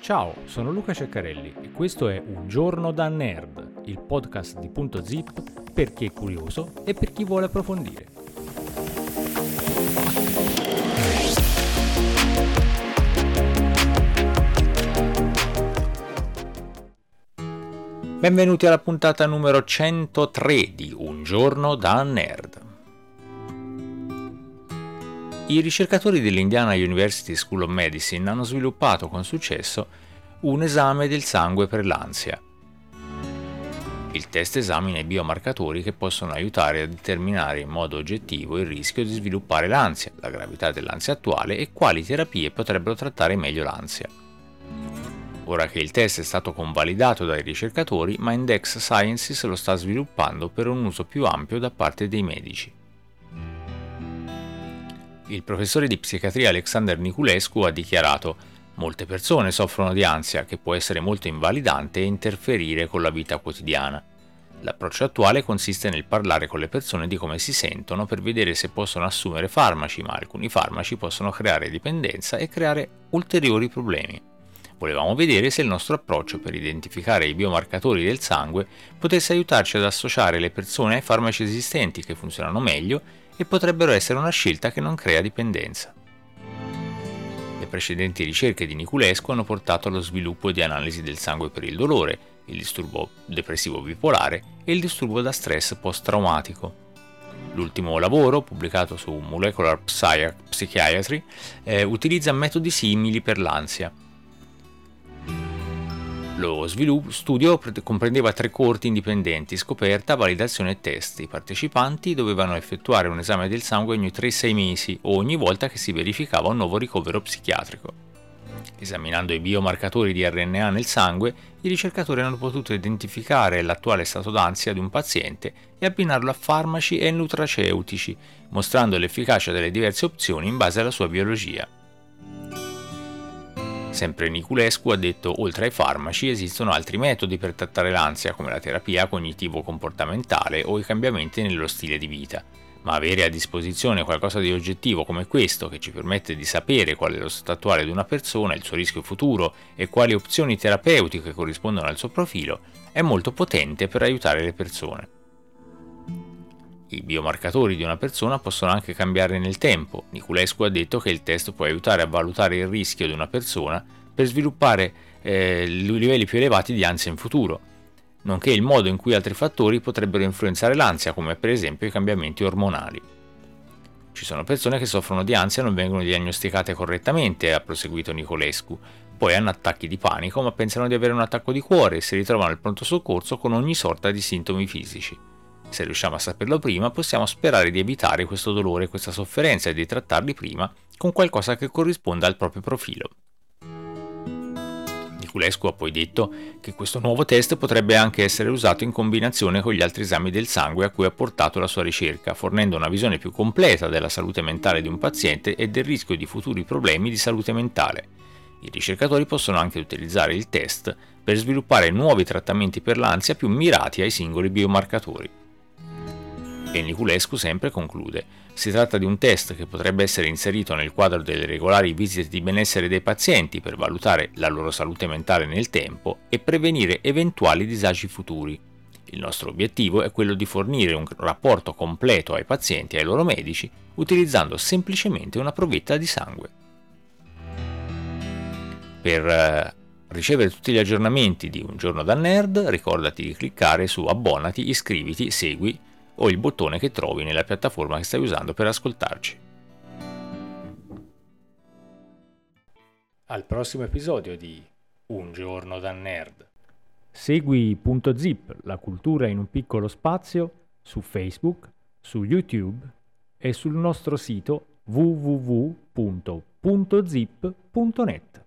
Ciao, sono Luca Ceccarelli e questo è Un giorno da nerd, il podcast di Punto Zip per chi è curioso e per chi vuole approfondire. Benvenuti alla puntata numero 103 di Un giorno da nerd. I ricercatori dell'Indiana University School of Medicine hanno sviluppato con successo un esame del sangue per l'ansia. Il test esamina i biomarcatori che possono aiutare a determinare in modo oggettivo il rischio di sviluppare l'ansia, la gravità dell'ansia attuale e quali terapie potrebbero trattare meglio l'ansia. Ora che il test è stato convalidato dai ricercatori, Mindex Sciences lo sta sviluppando per un uso più ampio da parte dei medici. Il professore di psichiatria Alexander Niculescu ha dichiarato Molte persone soffrono di ansia che può essere molto invalidante e interferire con la vita quotidiana. L'approccio attuale consiste nel parlare con le persone di come si sentono per vedere se possono assumere farmaci, ma alcuni farmaci possono creare dipendenza e creare ulteriori problemi. Volevamo vedere se il nostro approccio per identificare i biomarcatori del sangue potesse aiutarci ad associare le persone ai farmaci esistenti che funzionano meglio e potrebbero essere una scelta che non crea dipendenza. Le precedenti ricerche di Niculescu hanno portato allo sviluppo di analisi del sangue per il dolore, il disturbo depressivo bipolare e il disturbo da stress post-traumatico. L'ultimo lavoro, pubblicato su Molecular Psychiatry, eh, utilizza metodi simili per l'ansia, lo sviluppo, studio comprendeva tre corti indipendenti, scoperta, validazione e test. I partecipanti dovevano effettuare un esame del sangue ogni 3-6 mesi o ogni volta che si verificava un nuovo ricovero psichiatrico. Esaminando i biomarcatori di RNA nel sangue, i ricercatori hanno potuto identificare l'attuale stato d'ansia di un paziente e abbinarlo a farmaci e nutraceutici, mostrando l'efficacia delle diverse opzioni in base alla sua biologia. Sempre Niculescu ha detto oltre ai farmaci esistono altri metodi per trattare l'ansia come la terapia cognitivo-comportamentale o i cambiamenti nello stile di vita, ma avere a disposizione qualcosa di oggettivo come questo che ci permette di sapere qual è lo stato attuale di una persona, il suo rischio futuro e quali opzioni terapeutiche corrispondono al suo profilo è molto potente per aiutare le persone. I biomarcatori di una persona possono anche cambiare nel tempo. Niculescu ha detto che il test può aiutare a valutare il rischio di una persona per sviluppare eh, livelli più elevati di ansia in futuro, nonché il modo in cui altri fattori potrebbero influenzare l'ansia, come per esempio i cambiamenti ormonali. Ci sono persone che soffrono di ansia e non vengono diagnosticate correttamente, ha proseguito Nicolescu. Poi hanno attacchi di panico, ma pensano di avere un attacco di cuore e si ritrovano al pronto soccorso con ogni sorta di sintomi fisici. Se riusciamo a saperlo prima, possiamo sperare di evitare questo dolore questa sofferenza e di trattarli prima con qualcosa che corrisponda al proprio profilo. Niculescu ha poi detto che questo nuovo test potrebbe anche essere usato in combinazione con gli altri esami del sangue a cui ha portato la sua ricerca, fornendo una visione più completa della salute mentale di un paziente e del rischio di futuri problemi di salute mentale. I ricercatori possono anche utilizzare il test per sviluppare nuovi trattamenti per l'ansia più mirati ai singoli biomarcatori. E Niculescu sempre conclude, si tratta di un test che potrebbe essere inserito nel quadro delle regolari visite di benessere dei pazienti per valutare la loro salute mentale nel tempo e prevenire eventuali disagi futuri. Il nostro obiettivo è quello di fornire un rapporto completo ai pazienti e ai loro medici utilizzando semplicemente una provetta di sangue. Per eh, ricevere tutti gli aggiornamenti di Un giorno da nerd, ricordati di cliccare su abbonati, iscriviti, segui o il bottone che trovi nella piattaforma che stai usando per ascoltarci. Al prossimo episodio di Un giorno da nerd. Segui Punto Zip, la cultura in un piccolo spazio, su Facebook, su YouTube e sul nostro sito www.puntozip.net.